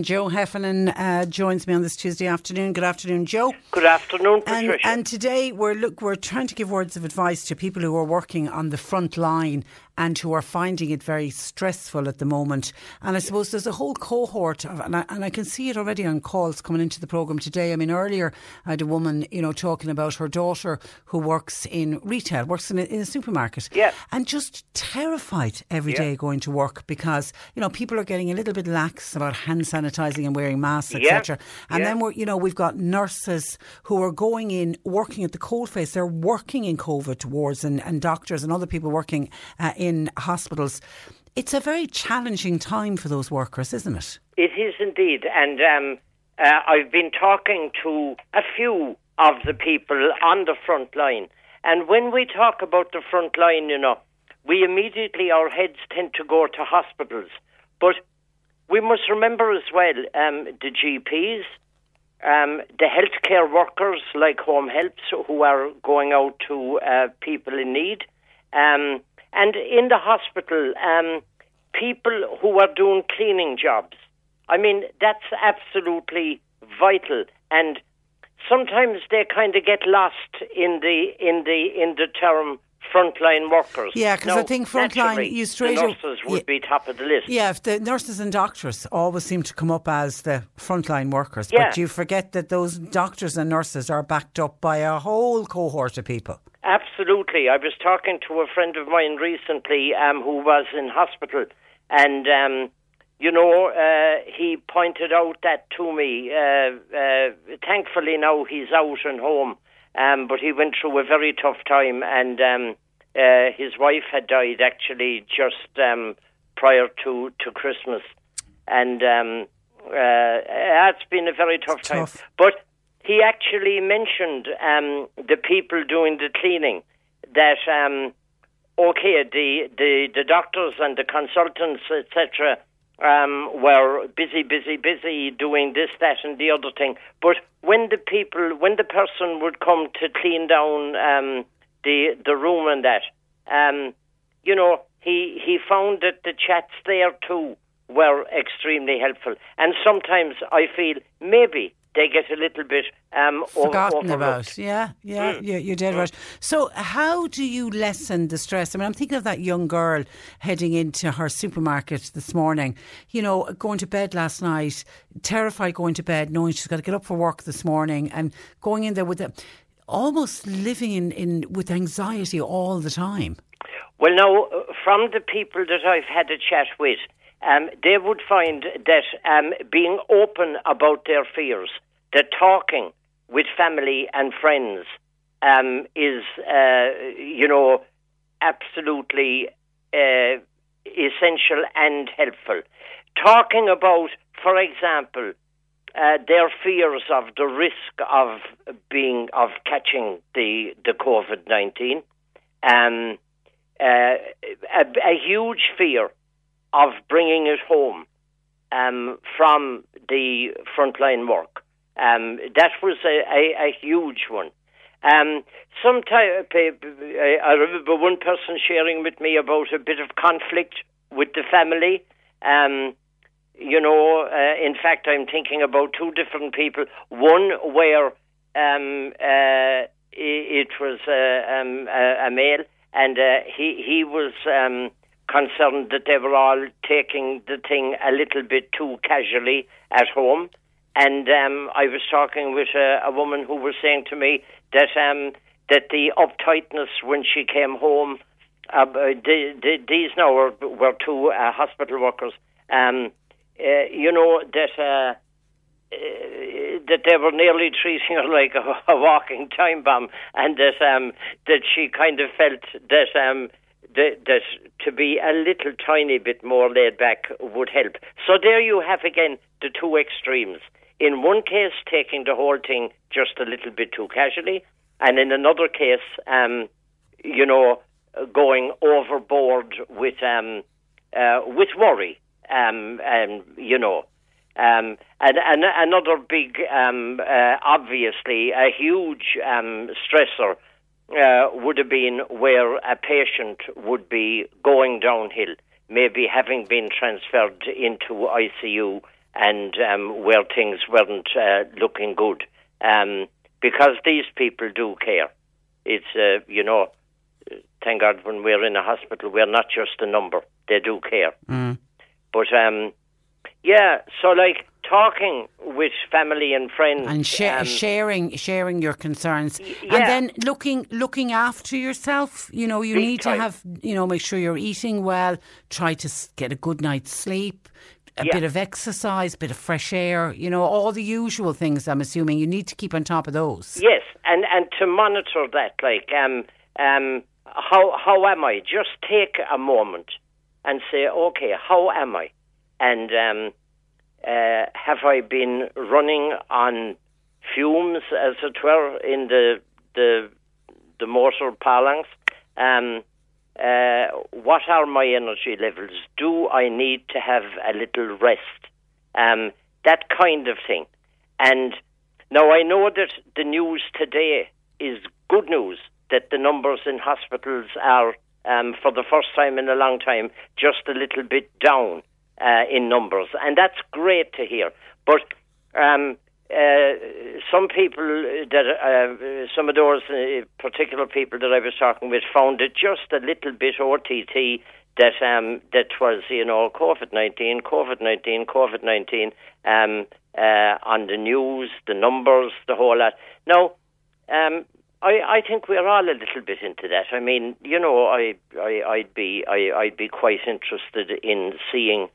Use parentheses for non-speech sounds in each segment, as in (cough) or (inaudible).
Joe Heffernan uh, joins me on this Tuesday afternoon. Good afternoon, Joe. Good afternoon, And, Patricia. and today we're look we're trying to give words of advice to people who are working on the front line and who are finding it very stressful at the moment. And I suppose there's a whole cohort of, and I, and I can see it already on calls coming into the program today. I mean, earlier I had a woman, you know, talking about her daughter who works in retail, works in a, in a supermarket, Yeah. and just terrified every day Yeah. going to work because you know people are getting a little bit lax about hand sanitizing and wearing masks, Yeah. etc. And Yeah. then we're you know we've got nurses who are going in working at the coalface. They're working in COVID wards and, and doctors and other people working uh, in hospitals. It's a very challenging time for those workers, isn't it? It is indeed, and um, uh, I've been talking to a few of the people on the front line. And when we talk about the front line, you know, we immediately, our heads tend to go to hospitals. But we must remember as well um, the GPs, um, the healthcare workers like home helps who are going out to uh, people in need, um, and in the hospital, um, people who are doing cleaning jobs. I mean, that's absolutely vital, and sometimes they kind of get lost in the in the in the term frontline workers. Yeah, because I think frontline, you straight the nurses would yeah. be top of the list. Yeah, if the nurses and doctors always seem to come up as the frontline workers, Yeah. but you forget that those doctors and nurses are backed up by a whole cohort of people. Absolutely. I was talking to a friend of mine recently um, who was in hospital, and um, you know, uh, he pointed out that to me. Uh, uh, thankfully, now he's out and home, um, but he went through a very tough time, and um, uh, his wife had died actually just um, prior to to Christmas, and um, uh, it's been a very tough time. tough. But he actually mentioned um, the people doing the cleaning that um, okay, the, the the doctors and the consultants, etc., um, were busy, busy, busy doing this, that, and the other thing. But when the people, when the person would come to clean down um, the the room and that, um, you know, he he found that the chats there too were extremely helpful. And sometimes I feel maybe they get a little bit um, Forgotten overlooked. about. Yeah, yeah, Mm. you're, you're dead right. So, how do you lessen the stress? I mean, I'm thinking of that young girl heading into her supermarket this morning, you know, going to bed last night, terrified going to bed, knowing she's got to get up for work this morning, and going in there with a, almost living in, in with anxiety all the time. Well, now, uh, from the people that I've had a chat with, um, they would find that um, being open about their fears, that talking with family and friends um, is, uh, you know, absolutely uh, essential and helpful. Talking about, for example, uh, their fears of the risk of being of catching the the COVID nineteen, um, uh, a, a huge fear of bringing it home um, from the frontline work. Um, that was a, a, a huge one. Um, Sometimes I remember one person sharing with me about a bit of conflict with the family. Um, you know, uh, in fact, I'm thinking about two different people. One where um, uh, it, was uh, um, a, a male, and uh, he he was um, concerned that they were all taking the thing a little bit too casually at home. And um, I was talking with a, a woman who was saying to me that um, that the uptightness when she came home, uh, the, the, these now were, were two uh, hospital workers. Um, uh, you know that uh, uh, that they were nearly (laughs) treating her like a, a walking time bomb, and that um, that she kind of felt that um, that, that to be a little tiny bit more laid back would help. So there you have again the two extremes. In one case, taking the whole thing just a little bit too casually, and in another case, um, you know, going overboard with um, uh, with worry, um, and you know. Um, and, and another big, um, uh, obviously, a huge um, stressor uh, would have been where a patient would be going downhill, maybe having been transferred into ICU and um, where things weren't uh, looking good. Um, because these people do care. It's, uh, you know, thank God when we're in a hospital, we're not just a number. They do care. Mm. But, um, yeah, so like talking with family and friends and sh- um, sharing sharing your concerns yeah. and then looking looking after yourself you know you need time. to have you know make sure you're eating well try to get a good night's sleep a Yeah. bit of exercise a bit of fresh air you know all the usual things i'm assuming you need to keep on top of those Yes, and and to monitor that, like, um, um, how how am I? Just take a moment and say, okay, how am I? And um, uh, have I been running on fumes, as it were, in the the the motor parlance? Um, uh, what are my energy levels? Do I need to have a little rest? Um, that kind of thing. And now I know that the news today is good news that the numbers in hospitals are, um, for the first time in a long time, just a little bit down uh, in numbers, and that's great to hear. But um, uh, some people that uh, some of those uh, particular people that I was talking with found it just a little bit OTT that um, that was you know COVID nineteen, COVID nineteen, COVID nineteen um, uh, on the news, the numbers, the whole lot. Now, um, I, I think we're all a little bit into that. I mean, you know, I, I I'd be I, I'd be quite interested in seeing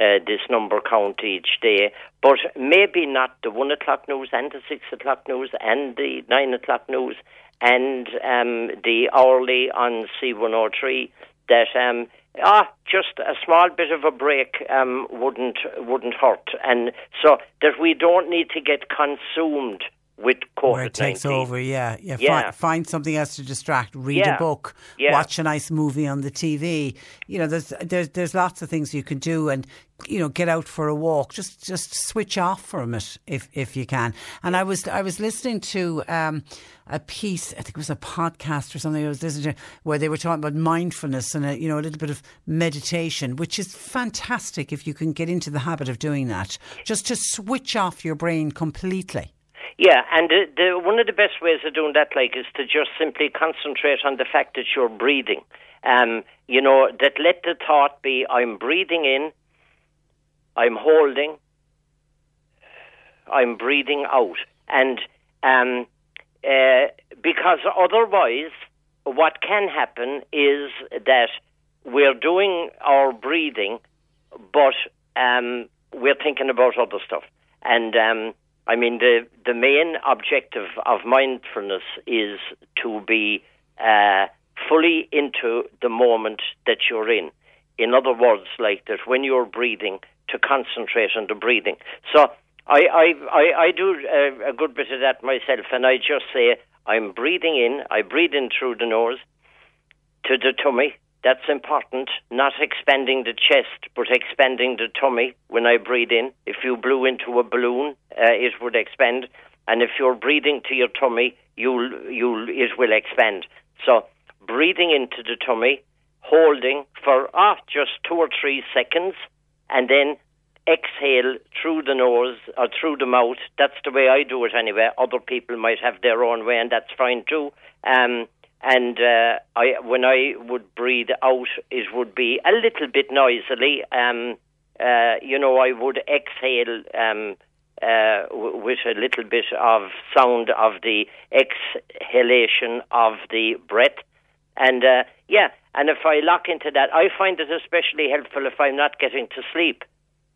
uh, this number count each day, but maybe not the one o'clock news and the six o'clock news and the nine o'clock news and um, the hourly on C103. That um, ah, just a small bit of a break um, wouldn't wouldn't hurt, and so that we don't need to get consumed with COVID where it takes over yeah yeah, Yeah. Find, find something else to distract read Yeah. a book Yeah. watch a nice movie on the TV you know there's there's there's lots of things you can do and you know get out for a walk. Just just switch off from it if if you can. And I was I was listening to um, a piece I think it was a podcast or something I was listening to where they were talking about mindfulness and a, you know a little bit of meditation which is fantastic if you can get into the habit of doing that. Just to switch off your brain completely Yeah, and the, the, one of the best ways of doing that, like, is to just simply concentrate on the fact that you're breathing. Um, you know, that let the thought be, I'm breathing in, I'm holding, I'm breathing out. And um, uh, because otherwise, what can happen is that we're doing our breathing, but um, we're thinking about other stuff. And um, I mean, the the main objective of mindfulness is to be uh, fully into the moment that you're in. In other words, like that when you're breathing, to concentrate on the breathing. So I I I, I do a, a good bit of that myself, and I just say I'm breathing in. I breathe in through the nose to the tummy. That's important. Not expanding the chest, but expanding the tummy when I breathe in. If you blew into a balloon, uh, it would expand. And if you're breathing to your tummy, you'll, you'll, it will expand. So breathing into the tummy, holding for ah, just two or three seconds, and then exhale through the nose or through the mouth. That's the way I do it anyway. Other people might have their own way, and that's fine too. Um, and uh, I, when I would breathe out, it would be a little bit noisily. Um, uh, you know, I would exhale um, uh, w- with a little bit of sound of the exhalation of the breath. And uh, yeah, and if I lock into that, I find it especially helpful if I'm not getting to sleep.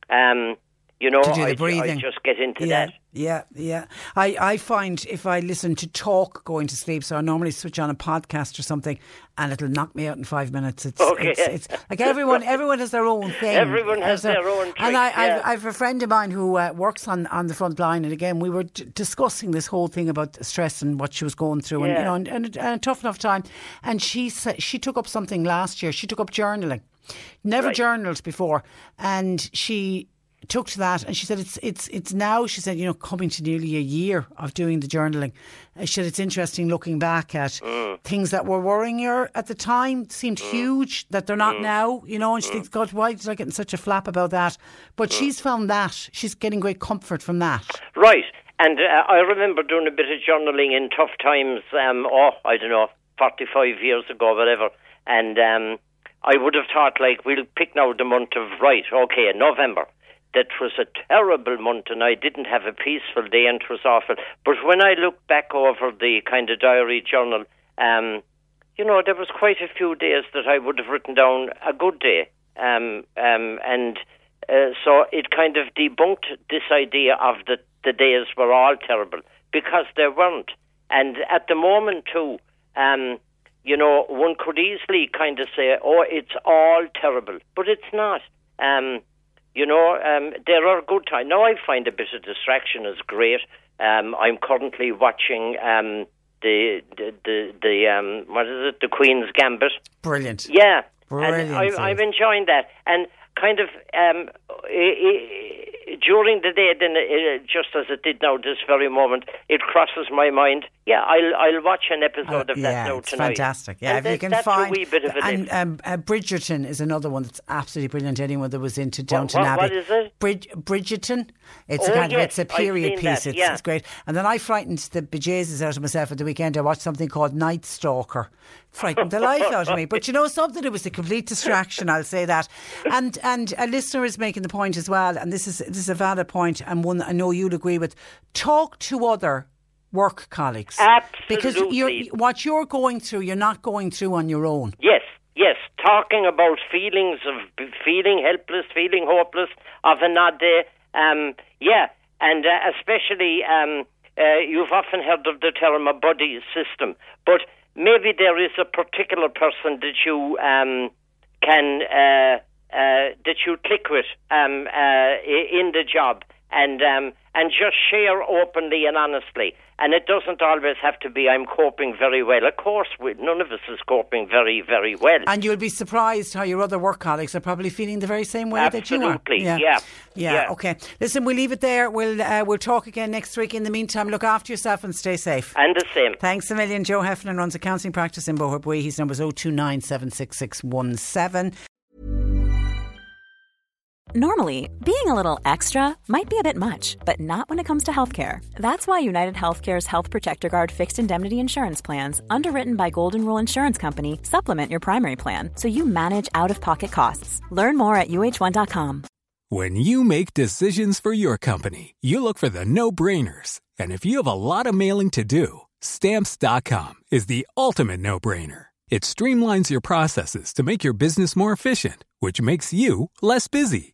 Um, you know, To do the I, I just get into yeah, that. Yeah, yeah. I, I find if I listen to talk going to sleep, so I normally switch on a podcast or something, and it'll knock me out in five minutes. It's, (laughs) Okay. it's, it's like everyone, everyone has their own thing. Everyone has their own And I, yeah. I've, I've a friend of mine who uh, works on, on the front line, and again, we were d- discussing this whole thing about stress and what she was going through, and you know, and, and, a- and a tough enough time. And she said she took up something last year. She took up journaling. Never Right. journaled before, and she took to that and she said it's it's it's now she said you know coming to nearly a year of doing the journaling she said it's interesting looking back at Mm. things that were worrying her at the time seemed huge that they're Mm. not now you know and she thinks god why did I get in such a flap about that but Mm. she's found that she's getting great comfort from that Right. And uh, I remember doing a bit of journaling in tough times, um, oh, I don't know, 45 years ago, whatever. And um, I would have thought, like, we'll pick now the month of, right, okay, November. That was a terrible month, and I didn't have a peaceful day, and it was awful. But when I look back over the kind of diary journal, um, you know, there was quite a few days that I would have written down a good day. Um, um, and uh, so it kind of debunked this idea of the, the days were all terrible because they weren't. And at the moment, too, um, you know, one could easily kind of say, oh, it's all terrible, but it's not. Um, you know, um, there are good times. Now, I find a bit of distraction is great. Um, I'm currently watching um, the the the, the um, what is it? The Queen's Gambit. brilliant Yeah, Brilliant, and i i'm enjoying that. And kind of um, i- i- during the day, then uh, just as it did now, this very moment, it crosses my mind. Yeah, I'll I'll watch an episode of that yeah, now it's tonight. fantastic. Yeah, And if you can that's find a wee bit of a and um, uh, Bridgerton is another one that's absolutely brilliant. Anyone that was into Downton what- Abbey, what is it? Brid- Bridgerton. It's a Oh, kind of it's a period piece. that, it's, yeah. it's great. And then I frightened the bejesus out of myself at the weekend. I watched something called Night Stalker. Frightened the life out of me. But you know something, it was a complete distraction. I'll say that. And and a listener is making the point as well, and this is this is a valid point, and one I know you'll agree with. Talk to other work colleagues absolutely, because you're, what you're going through, you're not going through on your own. Yes, yes. Talking about feelings of feeling helpless, feeling hopeless, of an odd day. Um, yeah, and uh, especially um, uh, you've often heard of the term a buddy system, but maybe there is a particular person that you um, can uh, uh, that you click with um, uh, in the job. And um, and just share openly and honestly, and it doesn't always have to be I'm coping very well. Of course, we, none of us is coping very very well. And you'll be surprised how your other work colleagues are probably feeling the very same way that you are. Absolutely, yeah, yeah. yeah. Okay. Listen, we'll leave it there. We'll uh, we'll talk again next week. In the meantime, look after yourself and stay safe. and the same. Thanks a million. Joe Heffernan runs a counselling practice in Boherbue. His number is 029 Normally, being a little extra might be a bit much, but not when it comes to healthcare. That's why United Healthcare's Health Protector Guard fixed indemnity insurance plans, underwritten by Golden Rule Insurance Company, supplement your primary plan so you manage out of pocket costs. Learn more at uh1.com. When you make decisions for your company, you look for the no brainers. And if you have a lot of mailing to do, stamps.com is the ultimate no brainer. It streamlines your processes to make your business more efficient, which makes you less busy.